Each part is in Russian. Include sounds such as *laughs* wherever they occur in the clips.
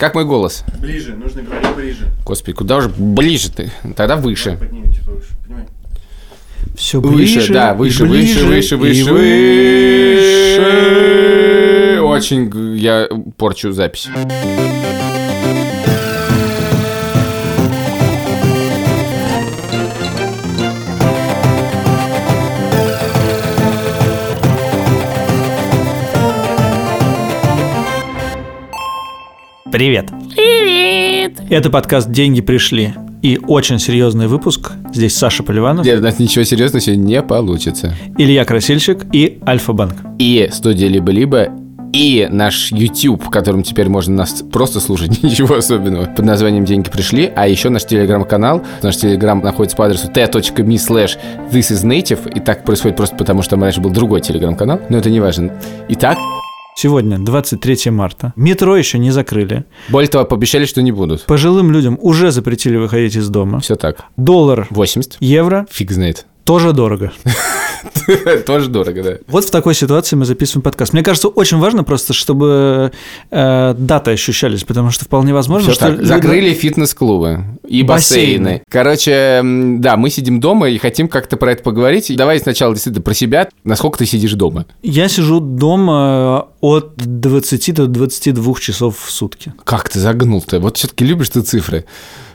Как мой голос? Ближе, нужно говорить ближе. Господи, куда уже ближе ты? Тогда выше. Повыше, понимаете? Все Выше, да, выше, выше, выше, выше, выше. Очень я порчу запись. Привет. Привет. Это подкаст «Деньги пришли». И очень серьезный выпуск. Здесь Саша Поливанов, Нет, у нас ничего серьезного сегодня не получится. Илья Красильщик и Альфа-Банк. И студия «Либо-либо», и наш YouTube, в котором теперь можно нас просто слушать, *laughs* ничего особенного, под названием «Деньги пришли», а еще наш телеграм-канал. Наш телеграм находится по адресу t.me slash this is native, и так происходит просто потому, что там раньше был другой телеграм-канал, но это не важно. Итак, Сегодня 23 марта. Метро еще не закрыли. более того, пообещали, что не будут. Пожилым людям уже запретили выходить из дома. Все так. Доллар, 80. евро Фиг знает. Тоже дорого. *laughs* Тоже дорого, да. Вот в такой ситуации мы записываем подкаст. Мне кажется, очень важно просто, чтобы э, даты ощущались, потому что вполне возможно, Всё что так. люди- Закрыли фитнес-клубы и бассейны. Бассейны. Короче, да, мы сидим дома и хотим как-то про это поговорить. Давай сначала действительно про себя. Насколько ты сидишь дома? Я сижу дома от 20 до 22 часов в сутки. Как ты загнул-то? Вот все-таки любишь ты цифры.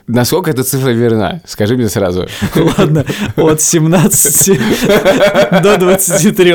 Насколько эта цифра верна? Скажи мне сразу. Ладно, от 17 до 23.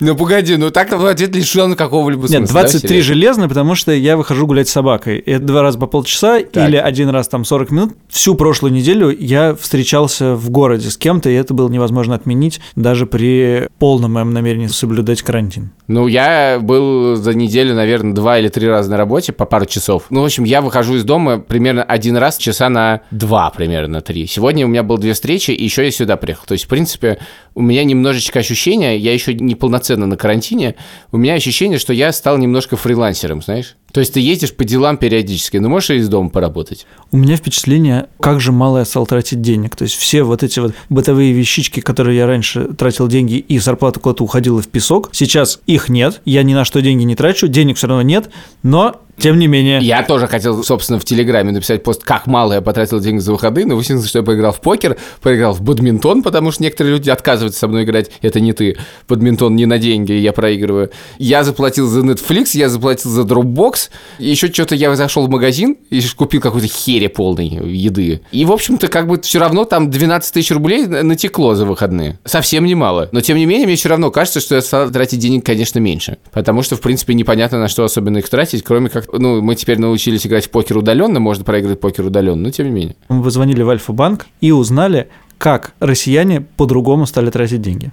Ну погоди, ну так твой ответ лишен какого-либо смысла. Нет, да, 23 серьезно? железно, потому что я выхожу гулять с собакой. И Это два раза по полчаса Так. или один раз там 40 минут. Всю прошлую неделю я встречался в городе с кем-то, и это было невозможно отменить даже при полном моем намерении соблюдать карантин. Ну, я был за неделю, наверное, два или три раза на работе по пару часов. Ну, в общем, я выхожу из дома примерно один раз часа на два, примерно три. Сегодня у меня было две встречи, и еще я сюда приехал. То есть, в принципе, у меня немножечко ощущение, я еще не полноценно на карантине, у меня ощущение, что я стал немножко фрилансером, знаешь? То есть ты ездишь по делам периодически, но можешь и из дома поработать. У меня впечатление, как же мало я стал тратить денег. То есть все вот эти вот бытовые вещички, которые я раньше тратил деньги, и зарплата куда-то уходила в песок, сейчас их нет, я ни на что деньги не трачу, денег все равно нет, но тем не менее... Я тоже хотел, собственно, в Телеграме написать пост, как мало я потратил денег за выходные, но выяснилось, что я поиграл в покер, поиграл в бадминтон, потому что некоторые люди отказываются со мной играть. Это не ты. Бадминтон не на деньги, я проигрываю. Я заплатил за Netflix, я заплатил за Dropbox. Еще что-то я зашел в магазин и купил какой-то хере полной еды. И, в общем-то, как бы все равно там 12 тысяч рублей натекло за выходные. Совсем немало. Но, тем не менее, мне все равно кажется, что я стал тратить денег, конечно, меньше. Потому что, в принципе, непонятно, на что особенно их тратить, кроме как, ну, мы теперь научились играть в покер удаленно, можно проиграть покер удаленно, но тем не менее. Мы позвонили в Альфа-банк и узнали, как россияне по-другому стали тратить деньги.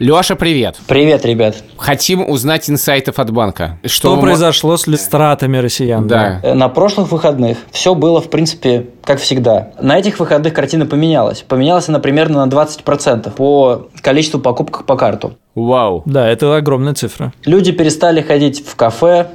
Леша, привет. Привет, ребят. Хотим узнать инсайтов от банка. Что, мо- произошло с стратами россиян? Да. Э, На прошлых выходных все было, в принципе, как всегда. На этих выходных картина поменялась. Поменялась она примерно на 20% по количеству покупок по карту. Вау. Да, это огромная цифра. Люди перестали ходить в кафе,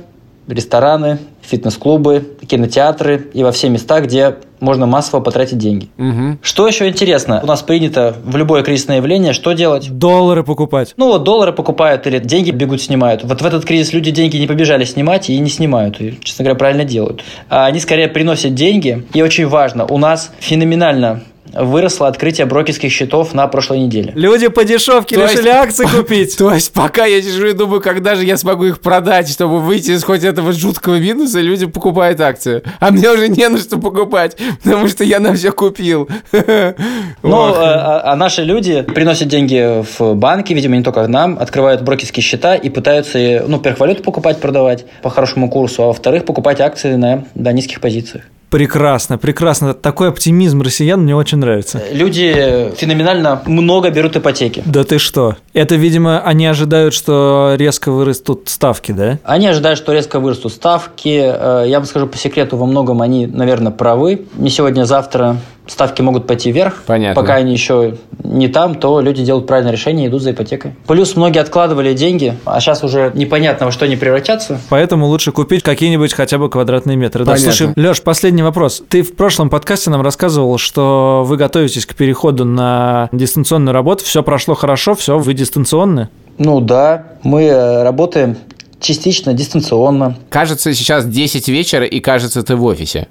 рестораны, фитнес-клубы, кинотеатры и во все места, где можно массово потратить деньги. Мгм. Что еще интересно? У нас принято в любое кризисное явление что делать? Доллары покупать. Ну вот доллары покупают или деньги бегут снимают. Вот в этот кризис люди деньги не побежали снимать и не снимают. И, честно говоря, правильно делают. А они скорее приносят деньги. И очень важно, у нас феноменально выросло открытие брокерских счетов на прошлой неделе. Люди по дешевке То решили есть- акции купить. *laughs* То есть, пока я сижу и думаю, когда же я смогу их продать, чтобы выйти из хоть этого жуткого минуса, люди покупают акции. А мне уже не на что покупать, потому что я на все купил. *laughs* Ну, а, а наши люди приносят деньги в банки, видимо, не только нам, открывают брокерские счета и пытаются, э, ну, во-первых, валюту покупать, продавать по хорошему курсу, а во-вторых, покупать акции на, на низких позициях. Прекрасно, прекрасно. Такой оптимизм россиян мне очень нравится. Люди феноменально много берут ипотеки. Да ты что? Это, видимо, они ожидают, что резко вырастут ставки, да? Они ожидают, что резко вырастут ставки. Э, Я вам скажу по секрету, во многом они, наверное, правы. Не сегодня, а завтра ставки могут пойти вверх. Понятно. Пока они еще не там, то люди делают правильное решение и идут за ипотекой. Плюс многие откладывали деньги, а сейчас уже непонятно, во что они превратятся. Поэтому лучше купить какие-нибудь хотя бы квадратные метры. Да, Понятно. слушай, Леш, последний вопрос. Ты в прошлом подкасте нам рассказывал, что вы готовитесь к переходу на дистанционную работу. Все прошло хорошо, все, вы дистанционны. Ну да, мы э, работаем частично дистанционно. Кажется, сейчас 10 вечера, и кажется, ты в офисе.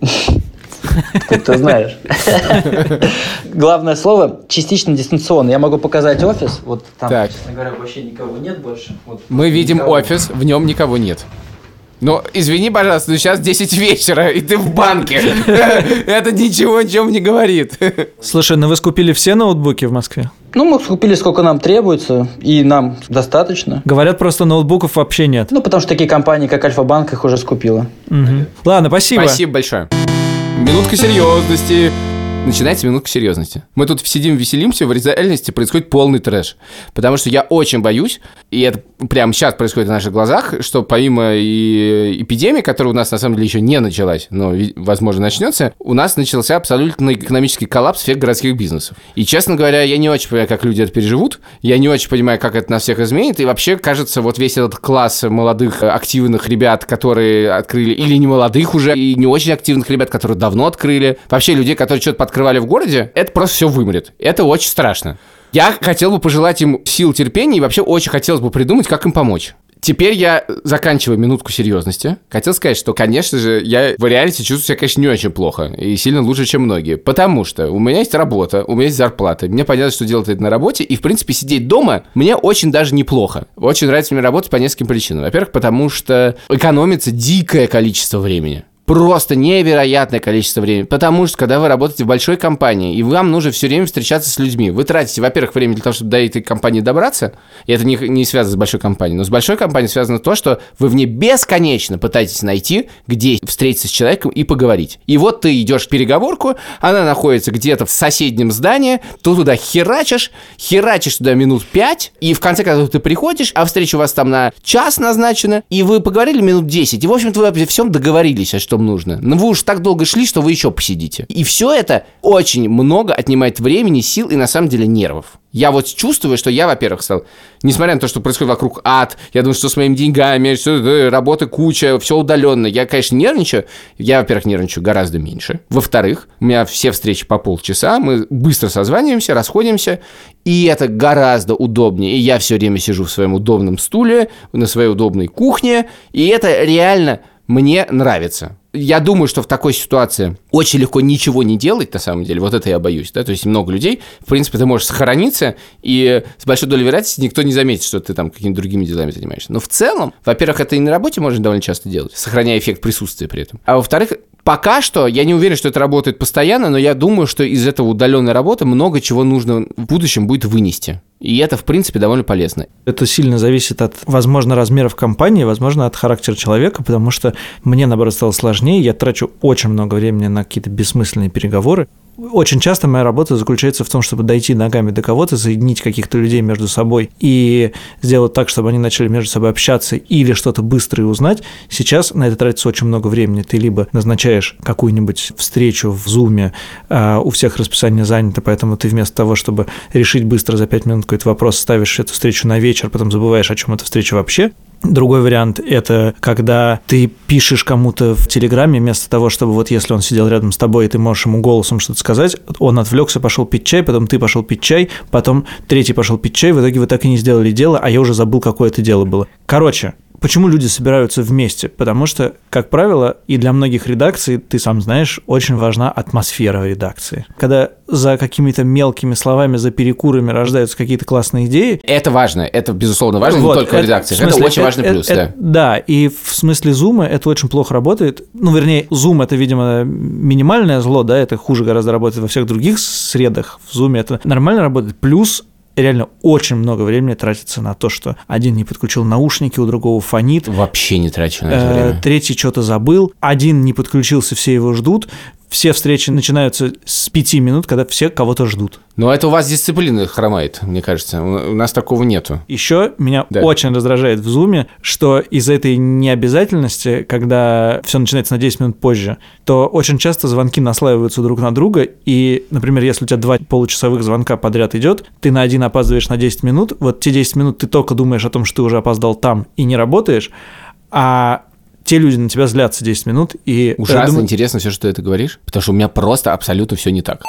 *laughs* Ты знаешь. Главное слово частично дистанционно. Я могу показать офис. Вот там, Так. честно говоря, вообще никого нет больше. Вот Мы видим никого. офис, в нем никого нет. Но извини, пожалуйста, но сейчас 10 вечера, и ты в банке. Это ничего о чем не говорит. Слушай, ну вы скупили все ноутбуки в Москве? Ну, мы купили сколько нам требуется, и нам достаточно. Говорят, просто ноутбуков вообще нет. Ну, потому что такие компании, как Альфа-Банк, их уже скупила. Ладно, спасибо. Спасибо большое. Минутка серьезности. Начинается минутка серьезности. Мы тут сидим, веселимся, в реальности происходит полный трэш. Потому что я очень боюсь, и это прямо сейчас происходит на наших глазах, что помимо и эпидемии, которая у нас на самом деле еще не началась, но, возможно, начнется, у нас начался абсолютно экономический коллапс всех городских бизнесов. И, честно говоря, я не очень понимаю, как люди это переживут, я не очень понимаю, как это нас всех изменит, и вообще, кажется, вот весь этот класс молодых, э, активных ребят, которые открыли, или не молодых уже, и не очень активных ребят, которые давно открыли, вообще людей, которые что-то открывали в городе, это просто все вымрет. Это очень страшно. Я хотел бы пожелать им сил терпения и вообще очень хотелось бы придумать, как им помочь. Теперь я заканчиваю минутку серьезности. Хотел сказать, что, конечно же, я в реальности чувствую себя, конечно, не очень плохо. И сильно лучше, чем многие. Потому что у меня есть работа, у меня есть зарплата. Мне понятно, что делать это на работе. И, в принципе, сидеть дома мне очень даже неплохо. Очень нравится мне работать по нескольким причинам. Во-первых, потому что экономится дикое количество времени. Просто невероятное количество времени. Потому что, когда вы работаете в большой компании, и вам нужно все время встречаться с людьми, вы тратите, во-первых, время для того, чтобы до этой компании добраться, и это не, не связано с большой компанией, но с большой компанией связано то, что вы в ней бесконечно пытаетесь найти, где встретиться с человеком и поговорить. И вот ты идешь в переговорку, она находится где-то в соседнем здании, ты туда херачишь, херачишь туда минут пять, и в конце концов ты приходишь, а встреча у вас там на час назначена, и вы поговорили минут 10, и, в общем-то, вы обо всем договорились, о чем нужно. Но вы уж так долго шли, что вы еще посидите. И все это очень много отнимает времени, сил и, на самом деле, нервов. Я вот чувствую, что я, во-первых, стал, несмотря на то, что происходит вокруг ад, я думаю, что с моими деньгами, все, работы куча, все удаленно. Я, конечно, нервничаю. Я, во-первых, нервничаю гораздо меньше. Во-вторых, у меня все встречи по полчаса, мы быстро созваниваемся, расходимся, и это гораздо удобнее. И я все время сижу в своем удобном стуле, на своей удобной кухне, и это реально мне нравится. Я думаю, что в такой ситуации очень легко ничего не делать, на самом деле. Вот это я боюсь, да. То есть много людей, в принципе, ты можешь сохраниться, и с большой долей вероятности никто не заметит, что ты там какими-то другими делами занимаешься. Но в целом, во-первых, это и на работе можно довольно часто делать, сохраняя эффект присутствия при этом. А во-вторых, Пока что я не уверен, что это работает постоянно, но я думаю, что из этого удаленной работы много чего нужно в будущем будет вынести. И это, в принципе, довольно полезно. Это сильно зависит от, возможно, размеров компании, возможно, от характера человека, потому что мне, наоборот, стало сложнее. Я трачу очень много времени на какие-то бессмысленные переговоры. Очень часто моя работа заключается в том, чтобы дойти ногами до кого-то, соединить каких-то людей между собой и сделать так, чтобы они начали между собой общаться или что-то быстро и узнать. Сейчас на это тратится очень много времени. Ты либо назначаешь какую-нибудь встречу в Зуме, а у всех расписание занято, поэтому ты вместо того, чтобы решить быстро за 5 минут какой-то вопрос, ставишь эту встречу на вечер, потом забываешь, о чем эта встреча вообще. Другой вариант – это когда ты пишешь кому-то в Телеграме, вместо того, чтобы вот если он сидел рядом с тобой, и ты можешь ему голосом что-то сказать, он отвлекся, пошел пить чай, потом ты пошел пить чай, потом третий пошел пить чай, в итоге вы так и не сделали дело, а я уже забыл, какое это дело было. Короче, Почему люди собираются вместе? Потому что, как правило, и для многих редакций, ты сам знаешь, очень важна атмосфера редакции. Когда за какими-то мелкими словами, за перекурами рождаются какие-то классные идеи, Это важно, это, безусловно, важно вот, не только в редакциях. Это смысле, очень важный плюс, это- да. это- да, и в смысле зума это очень плохо работает. Ну, вернее, зум это, видимо, минимальное зло, да, это хуже гораздо работает во всех других средах. В зуме это нормально работает. Плюс реально очень много времени тратится на то, что один не подключил наушники, у другого фонит, Вообще не трачу на это э, время. третий что-то забыл, один не подключился, все его ждут. Все встречи начинаются с пяти минут, когда все кого-то ждут. Но это у вас дисциплина хромает, мне кажется. У у нас такого нету. Еще меня Да. очень раздражает в зуме, что из этой необязательности, когда все начинается на 10 минут позже, то очень часто звонки наслаиваются друг на друга, и, например, если у тебя два получасовых звонка подряд идет, ты на один опаздываешь на 10 минут, вот те 10 минут ты только думаешь о том, что ты уже опоздал там и не работаешь, а те люди на тебя злятся 10 минут, и... Ужасно думаю, интересно все, что ты говоришь, потому что у меня просто абсолютно все не так.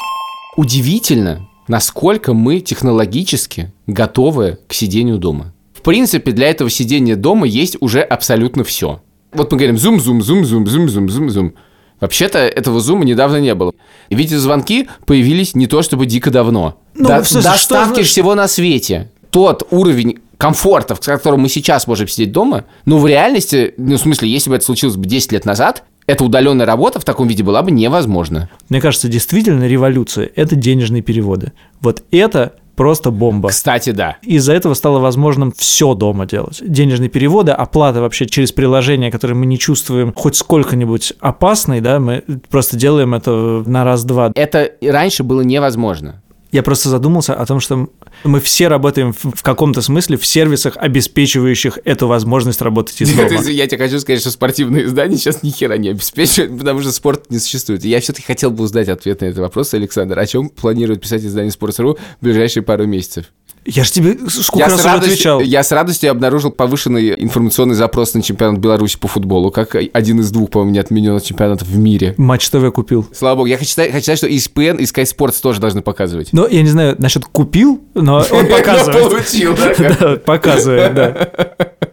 Удивительно, насколько мы технологически готовы к сидению дома. В принципе, для этого сидения дома есть уже абсолютно все. Вот мы говорим зум, зум, зум, зум, зум, зум, зум, зум. Вообще-то этого зума недавно не было. Видеозвонки появились не то чтобы дико давно. Ну, До- смысле, что доставки значит? всего на свете. Тот уровень комфорта, в котором мы сейчас можем сидеть дома, ну, в реальности, ну, в смысле, если бы это случилось бы 10 лет назад, эта удаленная работа в таком виде была бы невозможна. Мне кажется, действительно революция – это денежные переводы. Вот это просто бомба. Кстати, да. Из-за этого стало возможным все дома делать. Денежные переводы, оплата вообще через приложение, которое мы не чувствуем хоть сколько-нибудь опасной, да, мы просто делаем это на раз-два. Это раньше было невозможно. Я просто задумался о том, что мы все работаем в в каком-то смысле в сервисах, обеспечивающих эту возможность работать из дома. *laughs* Есть я тебе хочу сказать, что спортивные издания сейчас ни хера не обеспечивают, потому что спорт не существует. Я все-таки хотел бы узнать ответ на этот вопрос, Александр. О чем планирует писать издание Sports.ru в ближайшие пару месяцев? Я же тебе сколько я, раз уже радостью, отвечал. я с радостью обнаружил повышенный информационный запрос на чемпионат Беларуси по футболу, как один из двух, по-моему, неотмененных чемпионатов в мире. Матч ТВ купил. Слава богу, я хочу считать, хочу считать, что ESPN и Sky Sports тоже должны показывать. Но я не знаю насчет купил, но *laughs* он показывает. Получил, да? Показывает, да.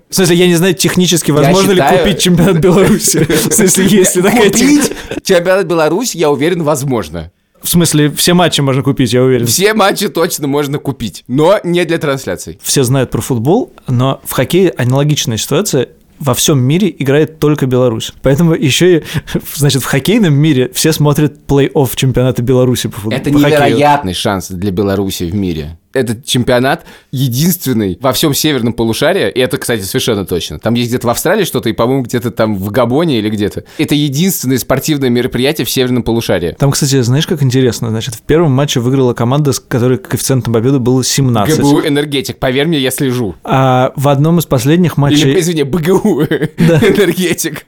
В смысле, я не знаю, технически возможно ли считаю- купить чемпионат Беларуси. *laughs* В смысле, есть ли такая Купить чемпионат Беларуси, я уверен, возможно. В смысле, все матчи можно купить, я уверен. Все матчи точно можно купить, но не для трансляций. Все знают про футбол, но в хоккее аналогичная ситуация. Во всем мире играет только Беларусь. Поэтому еще и, *laughs* значит, в хоккейном мире все смотрят плей-офф чемпионата Беларуси по футболу. Это по хоккею. невероятный шанс для Беларуси в мире. Этот чемпионат единственный во всем северном полушарии, и это, кстати, совершенно точно. Там есть где-то в Австралии что-то, и, по-моему, где-то там в Габоне или где-то. Это единственное спортивное мероприятие в северном полушарии. Там, кстати, знаешь, как интересно? Значит, в первом матче выиграла команда, с которой коэффициентом победы было 17. ГБУ «Энергетик», поверь мне, я слежу. А в одном из последних матчей... Или, извини, БГУ *laughs* «Энергетик».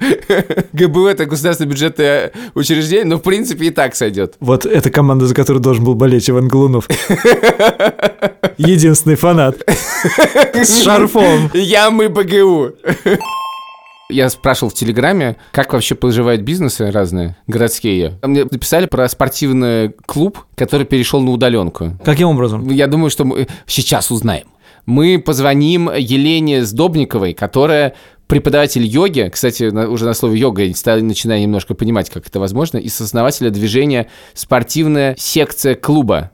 ГБУ – это государственное бюджетное учреждение, но, в принципе, и так сойдет. Вот эта команда, за которую должен был болеть Иван Глунов. *laughs* Единственный фанат. С шарфом. Я мы БГУ. Я спрашивал в Телеграме, как вообще поживают бизнесы разные, городские. Мне написали про спортивный клуб, который перешел на удаленку. Каким образом? Я думаю, что мы сейчас узнаем. Мы позвоним Елене Сдобниковой, которая преподаватель йоги, кстати, уже на слове йога я стал- начинаю немножко понимать, как это возможно, и сооснователя движения «Спортивная секция клуба».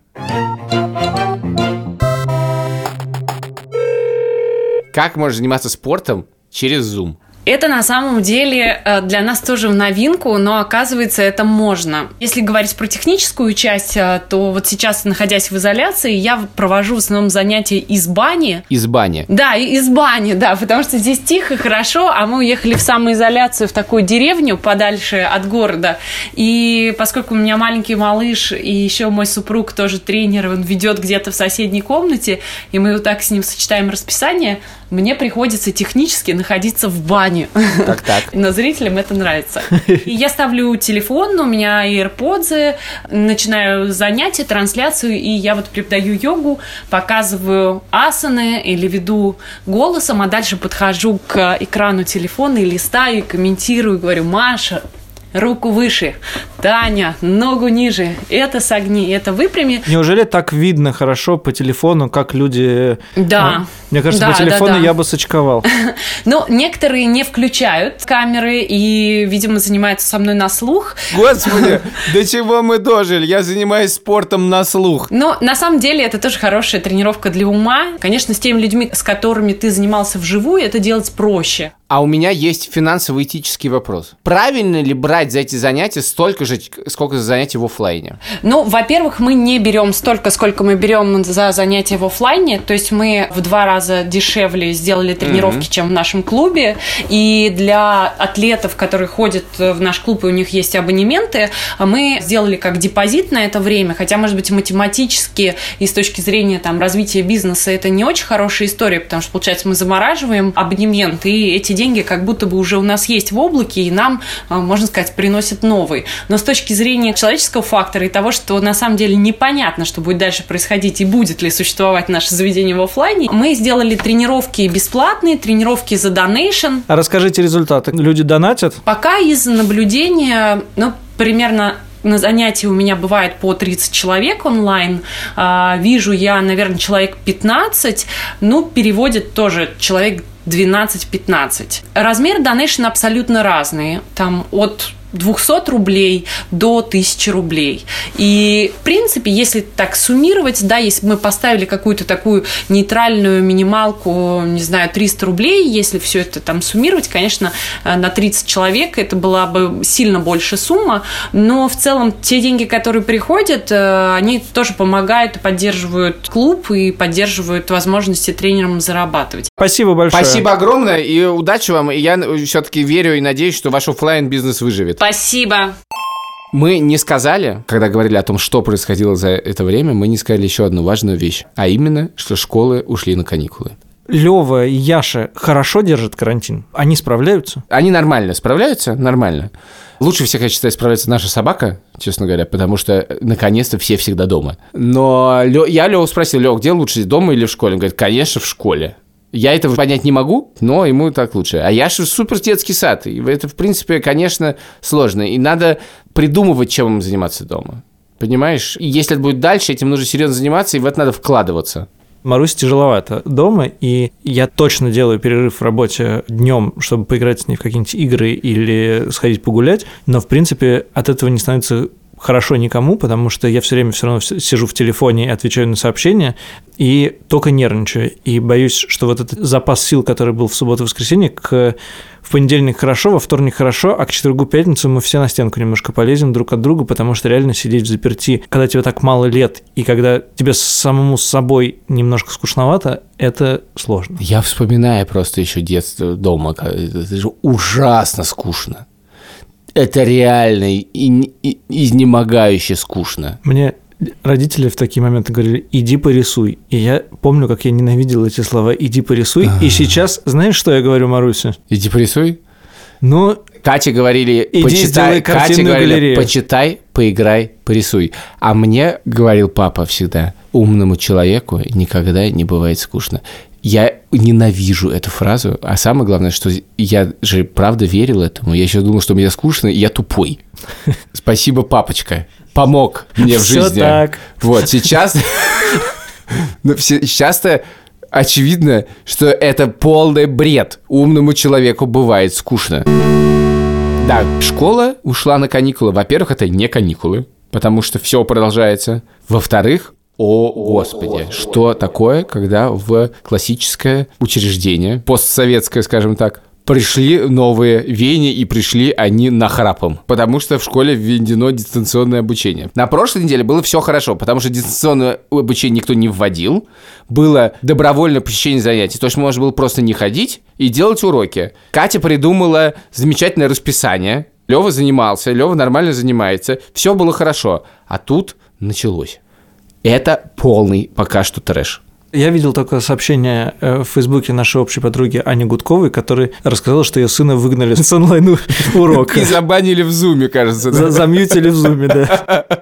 Как можно заниматься спортом через Zoom? Это на самом деле э, для нас тоже в новинку, но оказывается это можно. Если говорить про техническую часть, э, то вот сейчас, находясь в изоляции, я провожу в основном занятия из бани. Из бани. Да, из бани, да, потому что здесь тихо, хорошо, а мы уехали в самоизоляцию в такую деревню подальше от города. И поскольку у меня маленький малыш, и еще мой супруг тоже тренер, он ведет где-то в соседней комнате, и мы вот так с ним сочетаем расписание, мне приходится технически находиться в бане. Так-так. *laughs* Но зрителям это нравится. И я ставлю телефон, у меня AirPods, начинаю занятие, трансляцию, и я вот преподаю йогу, показываю асаны или веду голосом, а дальше подхожу к экрану телефона и листаю, и комментирую, говорю, Маша, руку выше, Таня, ногу ниже, это согни, это выпрями. Неужели так видно хорошо по телефону, как люди... Да. А? Мне кажется, Да, по да, телефону да. я бы сочковал. *laughs* Но некоторые не включают камеры и, видимо, занимаются со мной на слух. Господи, *laughs* до чего мы дожили? Я занимаюсь спортом на слух. Но на самом деле это тоже хорошая тренировка для ума. Конечно, с теми людьми, с которыми ты занимался вживую, это делать проще. А у меня есть финансово-этический вопрос. Правильно ли брать за эти занятия столько же, сколько за занятия в оффлайне? Ну, во-первых, мы не берем столько, сколько мы берем за занятия в оффлайне. То есть мы в два раза дешевле сделали тренировки, чем в нашем клубе. И для атлетов, которые ходят в наш клуб, и у них есть абонементы, мы сделали как депозит на это время. Хотя, может быть, математически и с точки зрения там, развития бизнеса это не очень хорошая история, потому что, получается, мы замораживаем абонемент, и эти деньги как будто бы уже у нас есть в облаке, и нам, э, можно сказать, приносят новый. Но с точки зрения человеческого фактора и того, что на самом деле непонятно, что будет дальше происходить и будет ли существовать наше заведение в офлайне, мы сделали тренировки бесплатные, тренировки за донейшн. А расскажите результаты. Люди донатят? Пока из наблюдения, ну, примерно на занятии у меня бывает по 30 человек онлайн. А, вижу я, наверное, человек 15, ну, переводит тоже человек 12-15. Размер донейшн абсолютно разные. Там от 200 рублей до 1000 рублей. И, в принципе, если так суммировать, да, если бы мы поставили какую-то такую нейтральную минималку, не знаю, 300 рублей, если все это там суммировать, конечно, э, на 30 человек это была бы сильно больше сумма, но в целом те деньги, которые приходят, э, они тоже помогают и поддерживают клуб и поддерживают возможности тренерам зарабатывать. Спасибо большое. Спасибо огромное и удачи вам. И я все-таки верю и надеюсь, что ваш оффлайн бизнес выживет. Спасибо. Мы не сказали, когда говорили о том, что происходило за это время, мы не сказали еще одну важную вещь, а именно, что школы ушли на каникулы. Лева и Яша хорошо держат карантин? Они справляются? Они нормально справляются, нормально. Лучше всех, я считаю, справляется наша собака, честно говоря, потому что наконец-то все всегда дома. Но Лё- я Леву спросил, Лев, где лучше, дома или в школе? Он говорит, конечно, в школе. Я этого понять не могу, но ему так лучше. А я же супер детский сад. И это, в принципе, конечно, сложно. И надо придумывать, чем им заниматься дома. Понимаешь? И если это будет дальше, этим нужно серьезно заниматься, и в это надо вкладываться. Марусе тяжеловато дома, и я точно делаю перерыв в работе днем, чтобы поиграть с ней в какие-нибудь игры или сходить погулять, но, в принципе, от этого не становится хорошо никому, потому что я все время все равно сижу в телефоне и отвечаю на сообщения, и только нервничаю. И боюсь, что вот этот запас сил, который был в субботу и воскресенье, к в понедельник хорошо, во вторник хорошо, а к четвергу пятницу мы все на стенку немножко полезем друг от друга, потому что реально сидеть в заперти, когда тебе так мало лет, и когда тебе самому с собой немножко скучновато, это сложно. Я вспоминаю просто еще детство дома. Это же ужасно скучно. Это реально и, и- изнемогающе скучно. Мне родители в такие моменты говорили, иди порисуй. И я помню, как я ненавидел эти слова «иди порисуй». И сейчас, знаешь, что я говорю Марусе? Иди порисуй. Ну, Кате говорили, Иди почитай, Кате говорили, галерею. почитай, поиграй, порисуй. А мне говорил папа всегда, умному человеку никогда не бывает скучно. Я ненавижу эту фразу, а самое главное, что я же правда верил этому. Я еще думал, что мне скучно, и я тупой. *laughs* Спасибо, папочка. Помог мне в жизни. так. Вот, сейчас... *laughs* Ну, все- Сейчас-то очевидно, что это полный бред. Умному человеку бывает скучно. Да, школа ушла на каникулы. Во-первых, это не каникулы, потому что все продолжается. Во-вторых, о господи, что такое, когда в классическое учреждение, постсоветское, скажем так, пришли новые веяния и пришли они нахрапом, потому что в школе введено дистанционное обучение. На прошлой неделе было все хорошо, потому что дистанционное обучение никто не вводил, было добровольное посещение занятий, то есть можно было просто не ходить и делать уроки. Катя придумала замечательное расписание, Лева занимался, Лева нормально занимается, все было хорошо, а тут началось. Это полный пока что трэш. Я видел только сообщение э, в Фейсбуке нашей общей подруги Ани Гудковой, которая рассказала, что ее сына выгнали с онлайн-урока. *laughs* И забанили в зуме, кажется. да? За- Замьютили в зуме, да. *laughs*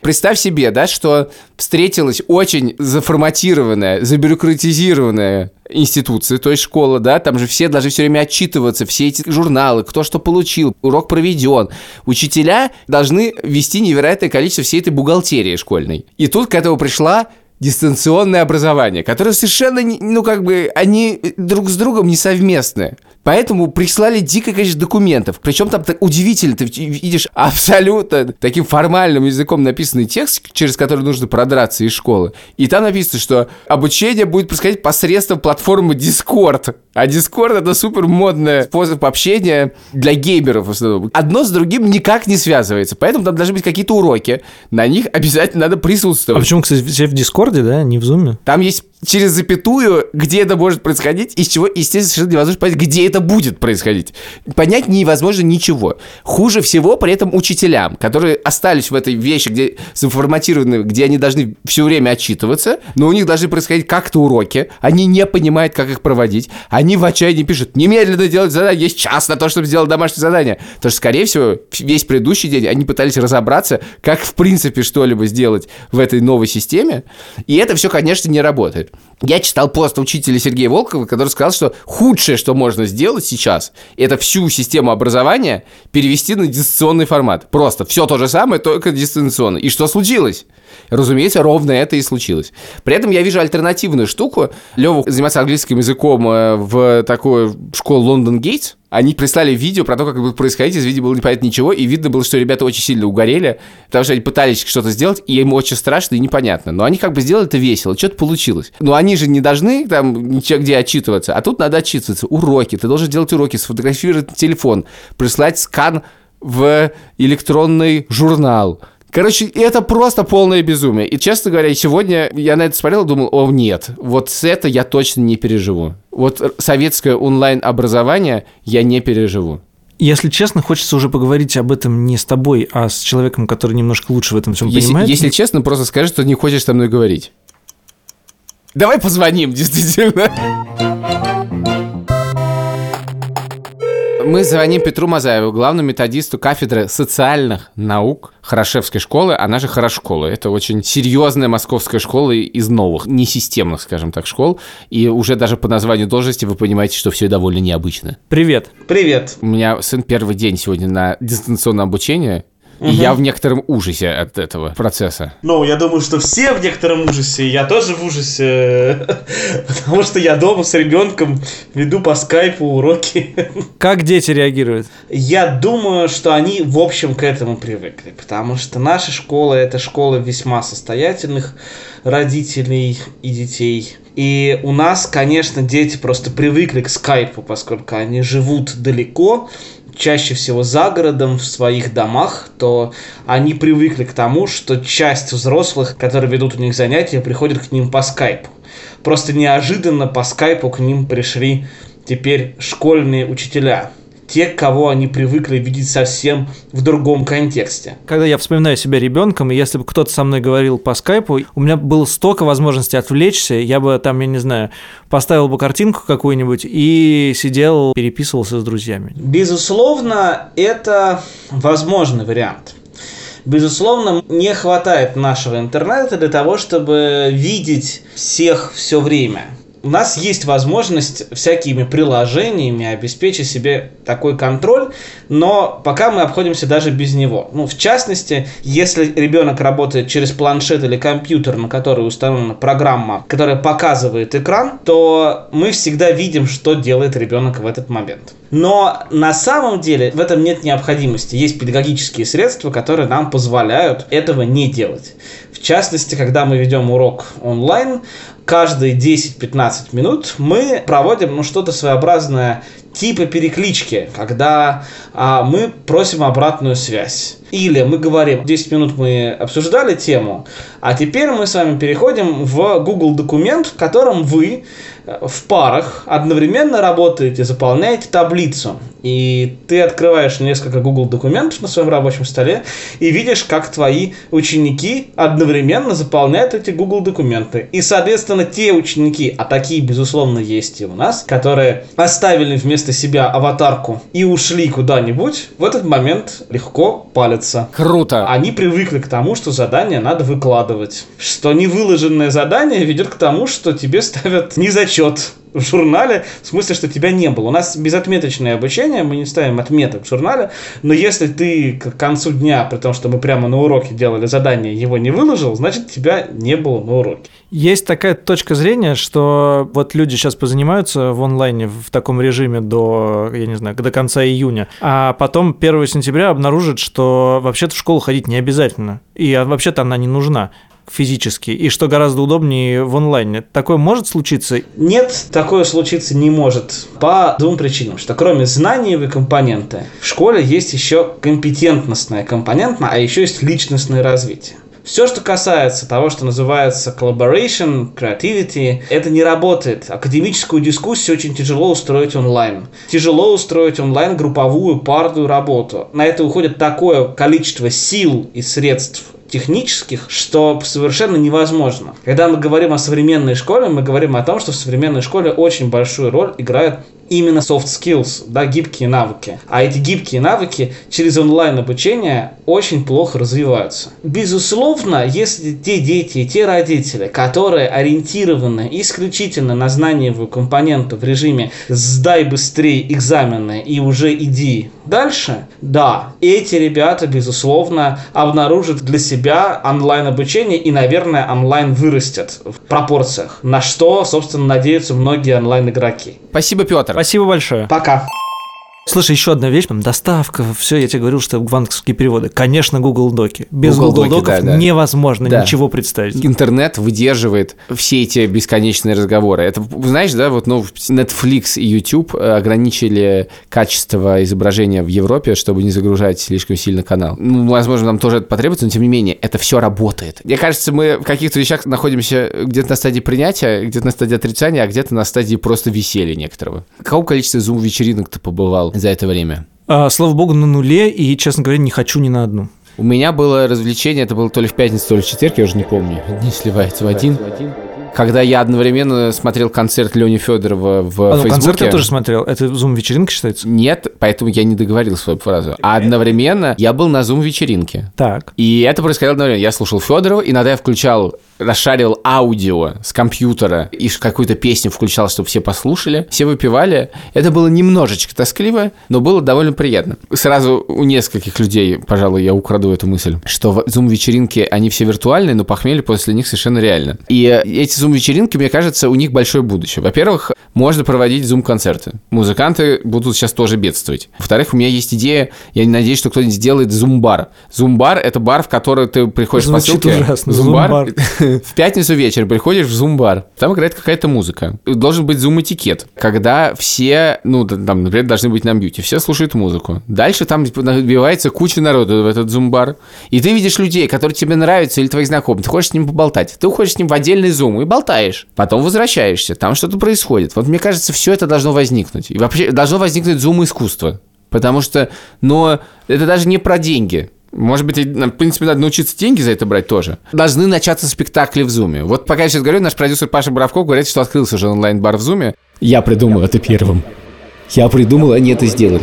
Представь себе, да, что встретилась очень заформатированная, забюрократизированная институция, то есть школа, да, там же все должны все время отчитываться, все эти журналы, кто что получил, урок проведен. Учителя должны вести невероятное количество всей этой бухгалтерии школьной. И тут к этому пришла дистанционное образование, которое совершенно, ну, как бы, они друг с другом не совместны. Поэтому прислали дикое количество документов. Причем там так удивительно, ты видишь абсолютно таким формальным языком написанный текст, через который нужно продраться из школы. И там написано, что обучение будет происходить посредством платформы Discord. А Discord это супер модный способ общения для геймеров в основном. Одно с другим никак не связывается. Поэтому там должны быть какие-то уроки. На них обязательно надо А присутствовать. почему, кстати, все в Дискорде, да, не в Зуме? Там есть через запятую, где это может происходить, из чего, естественно, совершенно невозможно понять, где это будет происходить. Понять невозможно ничего. Хуже всего при этом учителям, которые остались в этой вещи, где заформатированы, где они должны все время отчитываться, но у них должны происходить как-то уроки, они не понимают, как их проводить, Они в отчаянии пишут, немедленно делать задание, есть час на то, чтобы сделать домашнее задание. Потому что, скорее всего, весь предыдущий день они пытались разобраться, как в принципе что-либо сделать в этой новой системе. И это все, конечно, не работает. Я читал пост учителя Сергея Волкова, который сказал, что худшее, что можно сделать сейчас, это всю систему образования перевести на дистанционный формат. Просто все то же самое, только дистанционно. И что случилось? Разумеется, ровно это и случилось. При этом я вижу альтернативную штуку. Лева занимается английским языком э, в такую школу Лондон Гейтс. Они прислали видео про то, как будет происходить. Из видео было непонятно ничего. И видно было, что ребята очень сильно угорели, потому что они пытались что-то сделать, и им очень страшно и непонятно. Но они как бы сделали это весело, что-то получилось. Но они же не должны там ничего где отчитываться, а тут надо отчитываться. Уроки. Ты должен делать уроки, сфотографировать телефон, прислать скан в электронный журнал. Короче, это просто полное безумие. И, честно говоря, сегодня я на это смотрел и думал, о, нет, вот с это я точно не переживу. Вот советское онлайн-образование я не переживу. Если честно, хочется уже поговорить об этом не с тобой, а с человеком, который немножко лучше в этом всем Если, понимает. если честно, просто скажи, что не хочешь со мной говорить. Давай позвоним, действительно. Мы звоним Петру Мазаеву, главному методисту кафедры социальных наук Хорошевской школы, она же Хорошкола. Это очень серьезная московская школа из новых, несистемных, скажем так, школ. И уже даже по названию должности вы понимаете, что все довольно необычно. Привет. Привет. У меня сын первый день сегодня на дистанционном обучении, и я в некотором ужасе от этого процесса. Ну, я думаю, что все в некотором ужасе. Я тоже в ужасе. *laughs* Потому что я дома с ребенком веду по скайпу уроки. *laughs* Как дети реагируют? Я думаю, что они, в общем, к этому привыкли. Потому что наша школа – это школа весьма состоятельных родителей и детей. И у нас, конечно, дети просто привыкли к скайпу, поскольку они живут далеко, чаще всего за городом, в своих домах, то они привыкли к тому, что часть взрослых, которые ведут у них занятия, приходят к ним по скайпу. Просто неожиданно по скайпу к ним пришли теперь школьные учителя – те, кого они привыкли видеть совсем в другом контексте. Когда я вспоминаю себя ребенком, и если бы кто-то со мной говорил по скайпу, у меня было столько возможностей отвлечься, я бы там, я не знаю, поставил бы картинку какую-нибудь и сидел, переписывался с друзьями. Безусловно, это возможный вариант. Безусловно, не хватает нашего интернета для того, чтобы видеть всех все время у нас есть возможность всякими приложениями обеспечить себе такой контроль, но пока мы обходимся даже без него. Ну, в частности, если ребенок работает через планшет или компьютер, на который установлена программа, которая показывает экран, то мы всегда видим, что делает ребенок в этот момент. Но на самом деле в этом нет необходимости. Есть педагогические средства, которые нам позволяют этого не делать. В частности, когда мы ведем урок онлайн, каждые 10-15 минут мы проводим ну, что-то своеобразное типа переклички, когда а, мы просим обратную связь. Или мы говорим, 10 минут мы обсуждали тему, а теперь мы с вами переходим в Google документ, в котором вы э, в парах одновременно работаете, заполняете таблицу. И ты открываешь несколько Google документов на своем рабочем столе и видишь, как твои ученики одновременно заполняют эти Google документы. И, соответственно, те ученики, а такие, безусловно, есть и у нас, которые оставили вместо себя аватарку и ушли куда-нибудь, в этот момент легко палятся. Круто. Они привыкли к тому, что задание надо выкладывать. Что невыложенное задание ведет к тому, что тебе ставят незачет в журнале, в смысле, что тебя не было. У нас безотметочное обучение, мы не ставим отметок в журнале, но если ты к концу дня, при том, что мы прямо на уроке делали задание, его не выложил, значит, тебя не было на уроке. Есть такая точка зрения, что вот люди сейчас позанимаются в онлайне в таком режиме до, я не знаю, до конца июня, а потом 1 сентября обнаружат, что вообще-то в школу ходить не обязательно, и вообще-то она не нужна физически, и что гораздо удобнее в онлайне. Такое может случиться? Нет, такое случиться не может по двум причинам. Что кроме знаниевой компоненты, в школе есть еще компетентностная компонента, а еще есть личностное развитие. Все, что касается того, что называется collaboration, creativity, это не работает. Академическую дискуссию очень тяжело устроить онлайн. Тяжело устроить онлайн групповую, парную работу. На это уходит такое количество сил и средств технических, что совершенно невозможно. Когда мы говорим о современной школе, мы говорим о том, что в современной школе очень большую роль играют именно soft skills, да, гибкие навыки. А эти гибкие навыки через онлайн обучение очень плохо развиваются. Безусловно, если те дети и те родители, которые ориентированы исключительно на знаниевую компоненту в режиме «сдай быстрее экзамены и уже иди дальше», да, эти ребята, безусловно, обнаружат для себя онлайн-обучение и, наверное, онлайн вырастет в пропорциях, на что, собственно, надеются многие онлайн-игроки. Спасибо, Петр. Спасибо большое. Пока. Слушай, еще одна вещь, там, доставка, все, я тебе говорил, что банковские переводы. Конечно, Google Доки. Без Google Google, Доки, Доков да, да. невозможно Да. ничего представить. Интернет выдерживает все эти бесконечные разговоры. Это, знаешь, да, вот ну, Netflix и YouTube э, ограничили качество изображения в Европе, чтобы не загружать слишком сильно канал. Ну, возможно, нам тоже это потребуется, но тем не менее, это все работает. Мне кажется, мы в каких-то вещах находимся где-то на стадии принятия, где-то на стадии отрицания, а где-то на стадии просто веселья некоторого. Какого количества зум-вечеринок ты побывал за это время? А, слава богу, на нуле, и, честно говоря, не хочу ни на одну. У меня было развлечение, это было то ли в пятницу, то ли в четверг, я уже не помню. *laughs* Не сливается в один. Когда я одновременно смотрел концерт Лени Федорова в А, ну, концерт Фейсбуке. я тоже смотрел. Это зум-вечеринка считается? Нет, поэтому я не договорил свою фразу. А одновременно я был на зум-вечеринке. Так. И это происходило одновременно. Я слушал Федорова, иногда я включал, расшаривал аудио с компьютера и какую-то песню включал, чтобы все послушали. Все выпивали. Это было немножечко тоскливо, но было довольно приятно. Сразу у нескольких людей, пожалуй, я украду эту мысль, что в зум-вечеринки, они все виртуальные, но похмелье после них совершенно реально. И эти зум-вечеринки, мне кажется, у них большое будущее. Во-первых, можно проводить зум-концерты. Музыканты будут сейчас тоже бедствовать. Во-вторых, у меня есть идея, я надеюсь, что кто-нибудь сделает зум-бар. Зум-бар — это бар, в который ты приходишь Звучит по ссылке. ужасно. Зум-бар. *laughs* В пятницу вечер приходишь в зум-бар, там играет какая-то музыка. Должен быть зум-этикет, когда все, ну, там, например, должны быть на мьюте, все слушают музыку. Дальше там набивается куча народу в этот зум-бар, и ты видишь людей, которые тебе нравятся или твои знакомые, ты хочешь с ним поболтать, ты уходишь с ним в отдельный зум и болтаешь, потом возвращаешься, там что-то происходит. Вот мне кажется, все это должно возникнуть. И вообще должно возникнуть зум-искусство. Потому что, но это даже не про деньги. Может быть, в принципе, надо научиться деньги за это брать тоже. Должны начаться спектакли в Зуме. Вот пока я сейчас говорю, наш продюсер Паша Боровков говорит, что открылся уже онлайн-бар в Зуме. Я придумал это первым. Я придумал, они это сделали.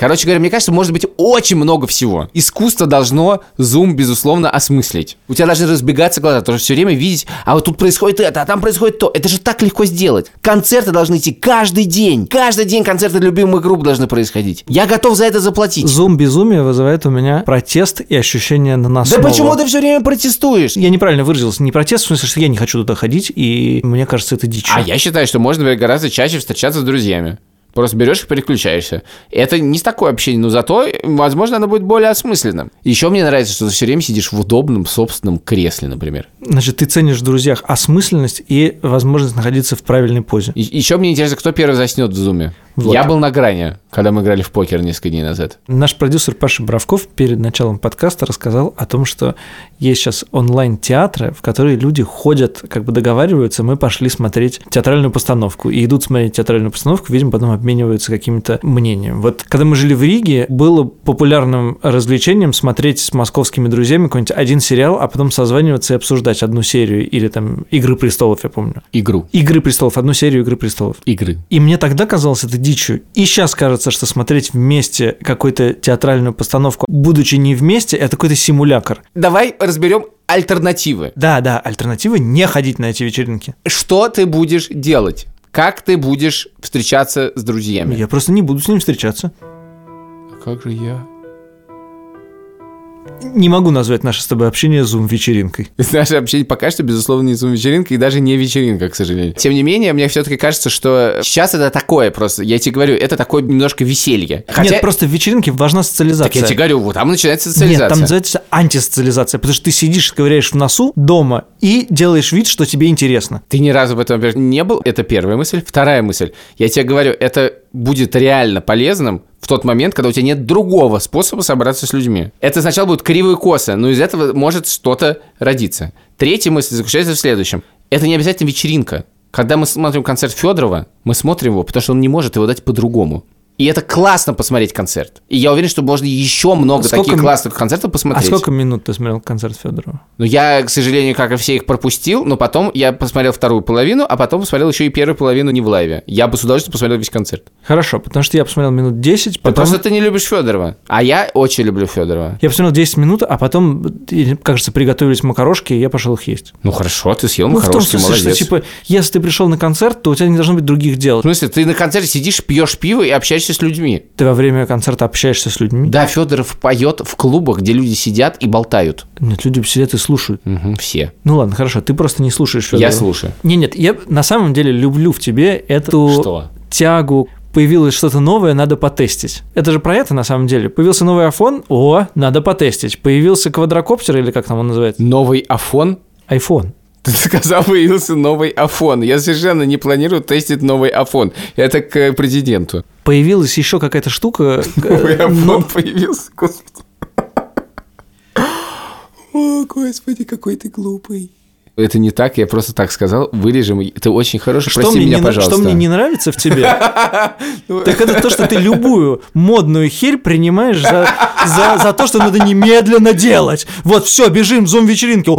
Короче говоря, мне кажется, может быть очень много всего. Искусство должно Zoom, безусловно, осмыслить. У тебя должны разбегаться глаза, тоже все время видеть, а вот тут происходит это, а там происходит то. Это же так легко сделать. Концерты должны идти каждый день. Каждый день концерты любимых групп должны происходить. Я готов за это заплатить. Зум-безумие вызывает у меня протест и ощущение на нас Да почему ты все время протестуешь? Я неправильно выразился. Не протест, в смысле, что я не хочу туда ходить, и мне кажется, это дичь. А я считаю, что можно гораздо чаще встречаться с друзьями. Просто берешь и переключаешься. Это не такое общение, но зато, возможно, оно будет более осмысленным. Еще мне нравится, что ты все время сидишь в удобном собственном кресле, например. Значит, ты ценишь в друзьях осмысленность и возможность находиться в правильной позе. И- Еще мне интересно, кто первый заснет в зуме. Вот. Я был на грани, когда мы играли в покер несколько дней назад. Наш продюсер Паша Бравков перед началом подкаста рассказал о том, что есть сейчас онлайн-театры, в которые люди ходят, как бы договариваются, мы пошли смотреть театральную постановку. И идут смотреть театральную постановку, видимо, потом обмениваются какими-то мнениями. Вот когда мы жили в Риге, было популярным развлечением смотреть с московскими друзьями какой-нибудь один сериал, а потом созваниваться и обсуждать одну серию или там «Игры престолов», я помню. Игру. «Игры престолов», одну серию «Игры престолов». Игры. И мне тогда казалось это дичью. И сейчас кажется, что смотреть вместе какую-то театральную постановку, будучи не вместе, это какой-то симулятор. Давай разберем альтернативы. Да, да, альтернатива не ходить на эти вечеринки. Что ты будешь делать? Как ты будешь встречаться с друзьями? Я просто не буду с ним встречаться. А как же я? Не могу назвать наше с тобой общение зум-вечеринкой. *laughs* Наше общение пока что, безусловно, не зум-вечеринка и даже не вечеринка, к сожалению. Тем не менее, мне все-таки кажется, что сейчас это такое просто. Я тебе говорю, это такое немножко веселье. Хотя... Нет, просто в вечеринке важна социализация. Так я тебе говорю, вот там начинается Нет, социализация. там называется антисоциализация, потому что ты сидишь, ковыряешь в носу дома и делаешь вид, что тебе интересно. Ты ни разу в этом не был, это первая мысль. Вторая мысль, я тебе говорю, это будет реально полезным в тот момент, когда у тебя нет другого способа собраться с людьми. Это сначала будет криво и косо, но из этого может что-то родиться. Третья мысль заключается в следующем. Это не обязательно вечеринка. Когда мы смотрим концерт Федорова, мы смотрим его, потому что он не может его дать по-другому. И это классно посмотреть концерт. И я уверен, что можно еще много Сколько таких ми- классных концертов А посмотреть. сколько минут ты смотрел концерт Федорова? Ну, я, к сожалению, как и все их пропустил, но потом я посмотрел вторую половину, а потом посмотрел еще и первую половину не в лайве. Я бы с удовольствием посмотрел весь концерт. Хорошо, потому что я посмотрел минут 10, Ты потом... Просто ты не любишь Федорова. А я очень люблю Федорова. Я посмотрел 10 минут, а потом, кажется, приготовились макарошки, и я пошел их есть. Ну хорошо, ты съел Ну, в том макарошки, смысле, что, молодец. типа, если ты пришел на концерт, то у тебя не должно быть других дел. В смысле, ты на концерте сидишь, пьешь пиво и общаешься с людьми. Ты во время концерта общаешься с людьми. Да, Федоров поет в клубах, где люди сидят и болтают. Нет, люди сидят и слушают. Мгм, все. Ну ладно, хорошо, ты просто не слушаешь Федорова. Я слушаю. Не, нет, я на самом деле люблю в тебе эту Что? тягу. Появилось что-то новое, надо потестить. Это же про это на самом деле. Появился новый iPhone, о, надо потестить. Появился квадрокоптер, или как там он называется? Новый Афон? iPhone. Ты сказал, появился новый Афон. Я совершенно не планирую тестить новый Афон. Это к президенту. Появилась еще какая-то штука. Новый э, Афон но- появился, господи. О, господи, какой ты глупый. Это не так, я просто так сказал. Вырежем. Ты очень хороший, Что прости мне, меня, не, пожалуйста. что мне не нравится в тебе, *laughs* так это то, что ты любую модную херь принимаешь за, за, за то, что надо немедленно делать. Вот, все, бежим, зум-вечеринки.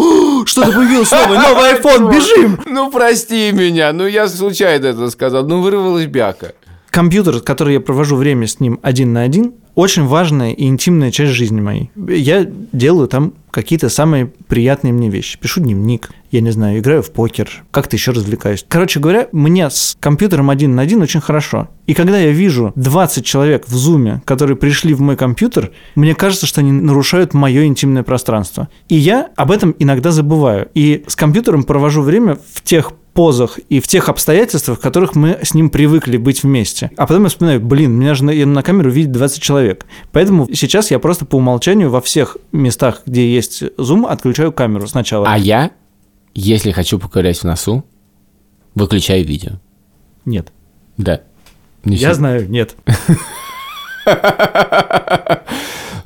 Что-то появилось новое, новый iPhone, бежим! *laughs* Ну, прости меня. Ну, я случайно это сказал. Ну, вырвалась бяка. Компьютер, который я провожу время с ним один на один, очень важная и интимная часть жизни моей. Я делаю там какие-то самые приятные мне вещи. Пишу дневник, я не знаю, играю в покер, как-то еще развлекаюсь. Короче говоря, мне с компьютером один на один очень хорошо. И когда я вижу 20 человек в зуме, которые пришли в мой компьютер, мне кажется, что они нарушают мое интимное пространство. И я об этом иногда забываю. И с компьютером провожу время в тех позах и в тех обстоятельствах, в которых мы с ним привыкли быть вместе. А потом я вспоминаю, блин, меня же на, на камеру видит 20 человек. Поэтому сейчас я просто по умолчанию во всех местах, где есть зум, отключаю камеру сначала. А я, если хочу поковырять в носу, выключаю видео. Нет. Да. Не Я всё. знаю, нет. *laughs*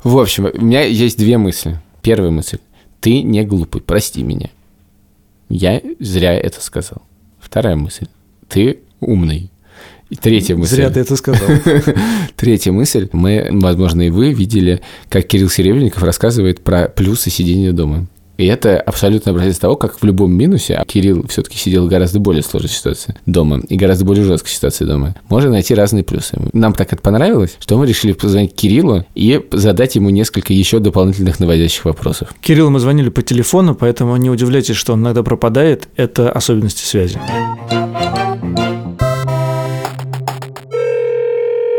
В общем, у меня есть две мысли. Первая мысль. Ты не глупый, прости меня. Я зря это сказал. Вторая мысль. Ты умный. И третья мысль. Зря ты это сказал. *laughs* Третья мысль. Мы, возможно, и вы видели, как Кирилл Серебренников рассказывает про плюсы сидения дома. И это абсолютно образец того, как в любом минусе, а Кирилл все-таки сидел в гораздо более сложной ситуации дома и гораздо более жесткой ситуации дома, можно найти разные плюсы. Нам так это понравилось, что мы решили позвонить Кириллу и задать ему несколько еще дополнительных наводящих вопросов. Кирилл, мы звонили по телефону, поэтому не удивляйтесь, что он иногда пропадает. Это особенности связи.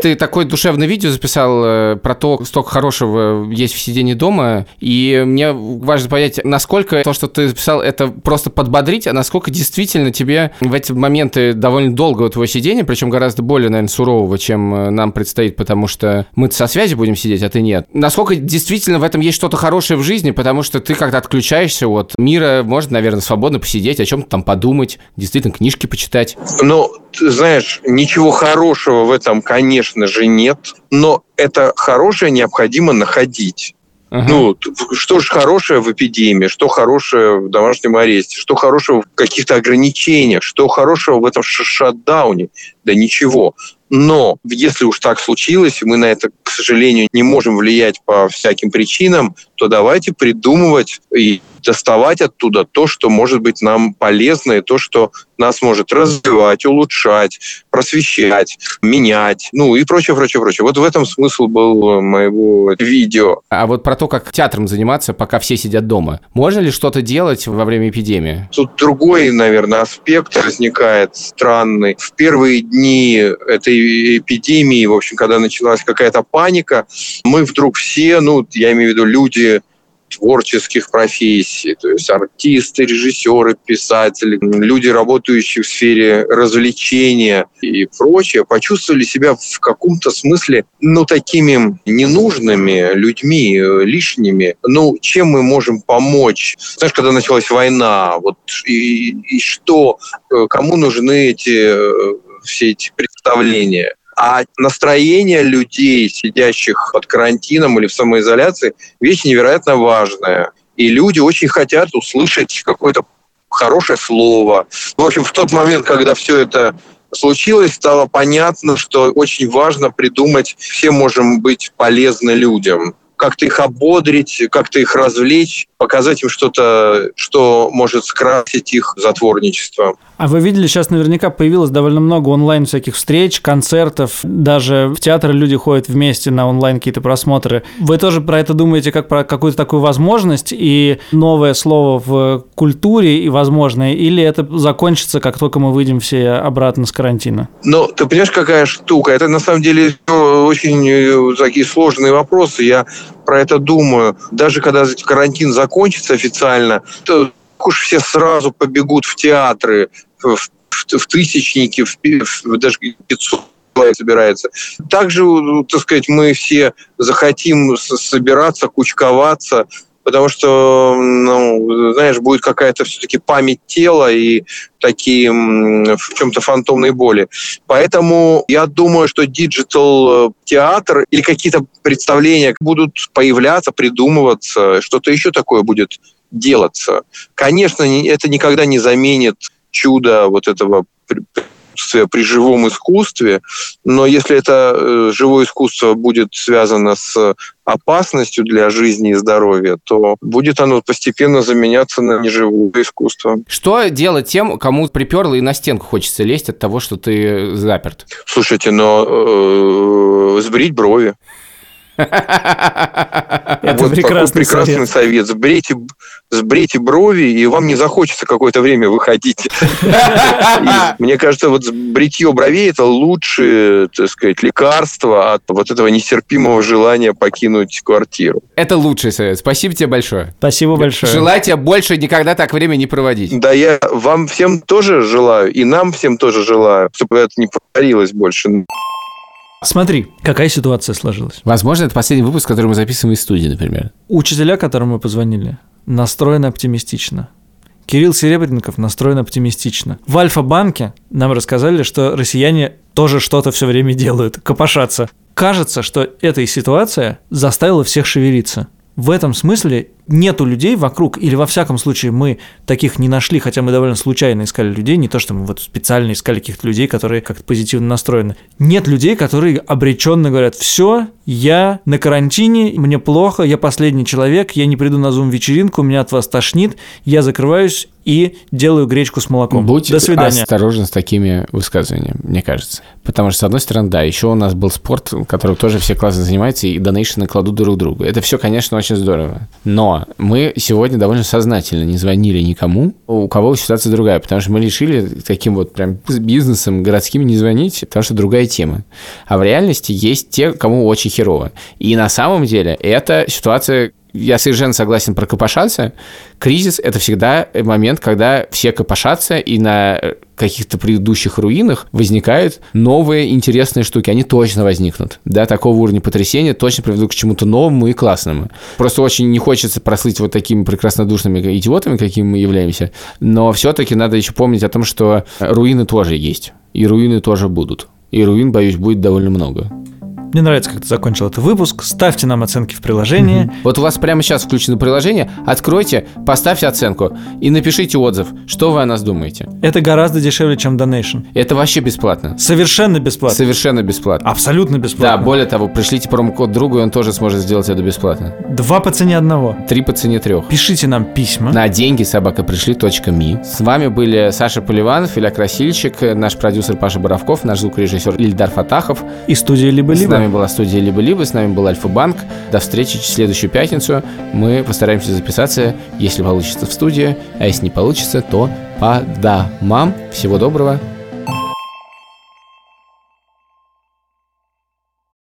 Ты такое душевное видео записал э, про то, столько хорошего есть в сидении дома, и мне важно понять, насколько то, что ты записал, это просто подбодрить, а насколько действительно тебе в эти моменты довольно долгого твоего сидения, причем гораздо более, наверное, сурового, чем э, нам предстоит, потому что мы со связи будем сидеть, а ты нет. Насколько действительно в этом есть что-то хорошее в жизни, потому что ты как-то отключаешься от мира, может, наверное, свободно посидеть, о чем-то там подумать, действительно книжки почитать. Ну, знаешь, ничего хорошего в этом, конечно же, нет, но это хорошее необходимо находить. Ага. Ну, что же хорошее в эпидемии, что хорошее в домашнем аресте, что хорошего в каких-то ограничениях, что хорошего в этом шатдауне? Да ничего. Но если уж так случилось, и мы на это, к сожалению, не можем влиять по всяким причинам, то давайте придумывать и доставать оттуда то, что может быть нам полезно, и то, что нас может развивать, улучшать, просвещать, менять, ну и прочее, прочее, прочее. Вот в этом смысл был моего видео. А вот про то, как театром заниматься, пока все сидят дома. Можно ли что-то делать во время эпидемии? Тут другой, наверное, аспект возникает странный. В первые дни этой эпидемии, в общем, когда началась какая-то паника, мы вдруг все, ну, я имею в виду люди творческих профессий, то есть артисты, режиссеры, писатели, люди, работающие в сфере развлечения и прочее, почувствовали себя в каком-то смысле, ну, такими ненужными людьми, э, лишними. Ну, чем мы можем помочь? Знаешь, когда началась война, вот и, и что, э, кому нужны эти э, все эти представления? А настроение людей, сидящих под карантином или в самоизоляции, вещь невероятно важная. И люди очень хотят услышать какое-то хорошее слово. В общем, в тот момент, когда все это случилось, стало понятно, что очень важно придумать, все можем быть полезны людям как-то их ободрить, как-то их развлечь, показать им что-то, что может скрасить их затворничество. А вы видели, сейчас наверняка появилось довольно много онлайн всяких встреч, концертов, даже в театры люди ходят вместе на онлайн какие-то просмотры. Вы тоже про это думаете как про какую-то такую возможность и новое слово в культуре и возможное, или это закончится, как только мы выйдем все обратно с карантина? Ну, ты понимаешь, какая штука? Это на самом деле очень э, такие сложные вопросы. Я про это думаю. Даже когда карантин закончится официально, то уж все сразу побегут в театры, в, в, в тысячники, в, в даже 500 собирается. Также, так сказать, мы все захотим собираться, кучковаться, потому что, ну, знаешь, будет какая-то все-таки память тела и такие в чем-то фантомные боли. Поэтому я думаю, что digital театр или какие-то представления будут появляться, придумываться, что-то еще такое будет делаться. Конечно, это никогда не заменит чудо вот этого присутствия при живом искусстве, но если это э, живое искусство будет связано с опасностью для жизни и здоровья, то будет оно постепенно заменяться на неживое искусство. Что делать тем, кому приперло и на стенку хочется лезть от того, что ты заперт? Слушайте, но э, сбрить брови. Это вот прекрасный, прекрасный совет. совет. Сбрейте, сбрейте брови, и вам не захочется какое-то время выходить. Мне кажется, вот бритье бровей – это лучшее, так сказать, лекарство от вот этого нестерпимого желания покинуть квартиру. Это лучший совет. Спасибо тебе большое. Спасибо большое. Желаю тебе больше никогда так время не проводить. Да, я вам всем тоже желаю, и нам всем тоже желаю, чтобы это не повторилось больше. Смотри, какая ситуация сложилась. Возможно, это последний выпуск, который мы записываем из студии, например. Учителя, которым мы позвонили, настроены оптимистично. Кирилл Серебренников настроен оптимистично. В Альфа-банке нам рассказали, что россияне тоже что-то все время делают, копошатся. Кажется, что эта ситуация заставила всех шевелиться. В этом смысле нету людей вокруг, или во всяком случае мы таких не нашли, хотя мы довольно случайно искали людей, не то, что мы вот специально искали каких-то людей, которые как-то позитивно настроены. Нет людей, которые обреченно говорят, все, я на карантине, мне плохо, я последний человек, я не приду на зум-вечеринку, меня от вас тошнит, я закрываюсь и делаю гречку с молоком. Будь До свидания. осторожен с такими высказываниями, мне кажется. Потому что, с одной стороны, да, еще у нас был спорт, которым тоже все классно занимаются, и донейшены кладут друг другу. Это все, конечно, очень здорово. Но мы сегодня довольно сознательно не звонили никому, у кого ситуация другая, потому что мы решили таким вот прям бизнесом городским не звонить, потому что другая тема. А в реальности есть те, кому очень херово. И на самом деле эта ситуация я совершенно согласен про копошаться. Кризис – это всегда момент, когда все копошатся, и на каких-то предыдущих руинах возникают новые интересные штуки. Они точно возникнут. Да, такого уровня потрясения точно приведут к чему-то новому и классному. Просто очень не хочется прослыть вот такими прекраснодушными идиотами, какими мы являемся. Но все-таки надо еще помнить о том, что руины тоже есть. И руины тоже будут. И руин, боюсь, будет довольно много. Мне нравится, как ты закончил этот выпуск. Ставьте нам оценки в приложении. Mm-hmm. Вот у вас прямо сейчас включено приложение. Откройте, поставьте оценку и напишите отзыв, что вы о нас думаете. Это гораздо дешевле, чем Donation. Это вообще бесплатно. Совершенно бесплатно. Совершенно бесплатно. Абсолютно бесплатно. Да, более того, пришлите промокод другу, и он тоже сможет сделать это бесплатно. Два по цене одного. Три по цене трех. Пишите нам письма. На деньги собака пришли. ми. С вами были Саша Поливанов, Илья Красильщик, наш продюсер Паша Боровков, наш звукорежиссер Ильдар Фатахов. И студия «Либо-либо». С нами была студия «Либо либо-либо. С нами был Альфа-банк. До встречи в следующую пятницу. Мы постараемся записаться, если получится, в студии. А если не получится, то по домам. Всего доброго.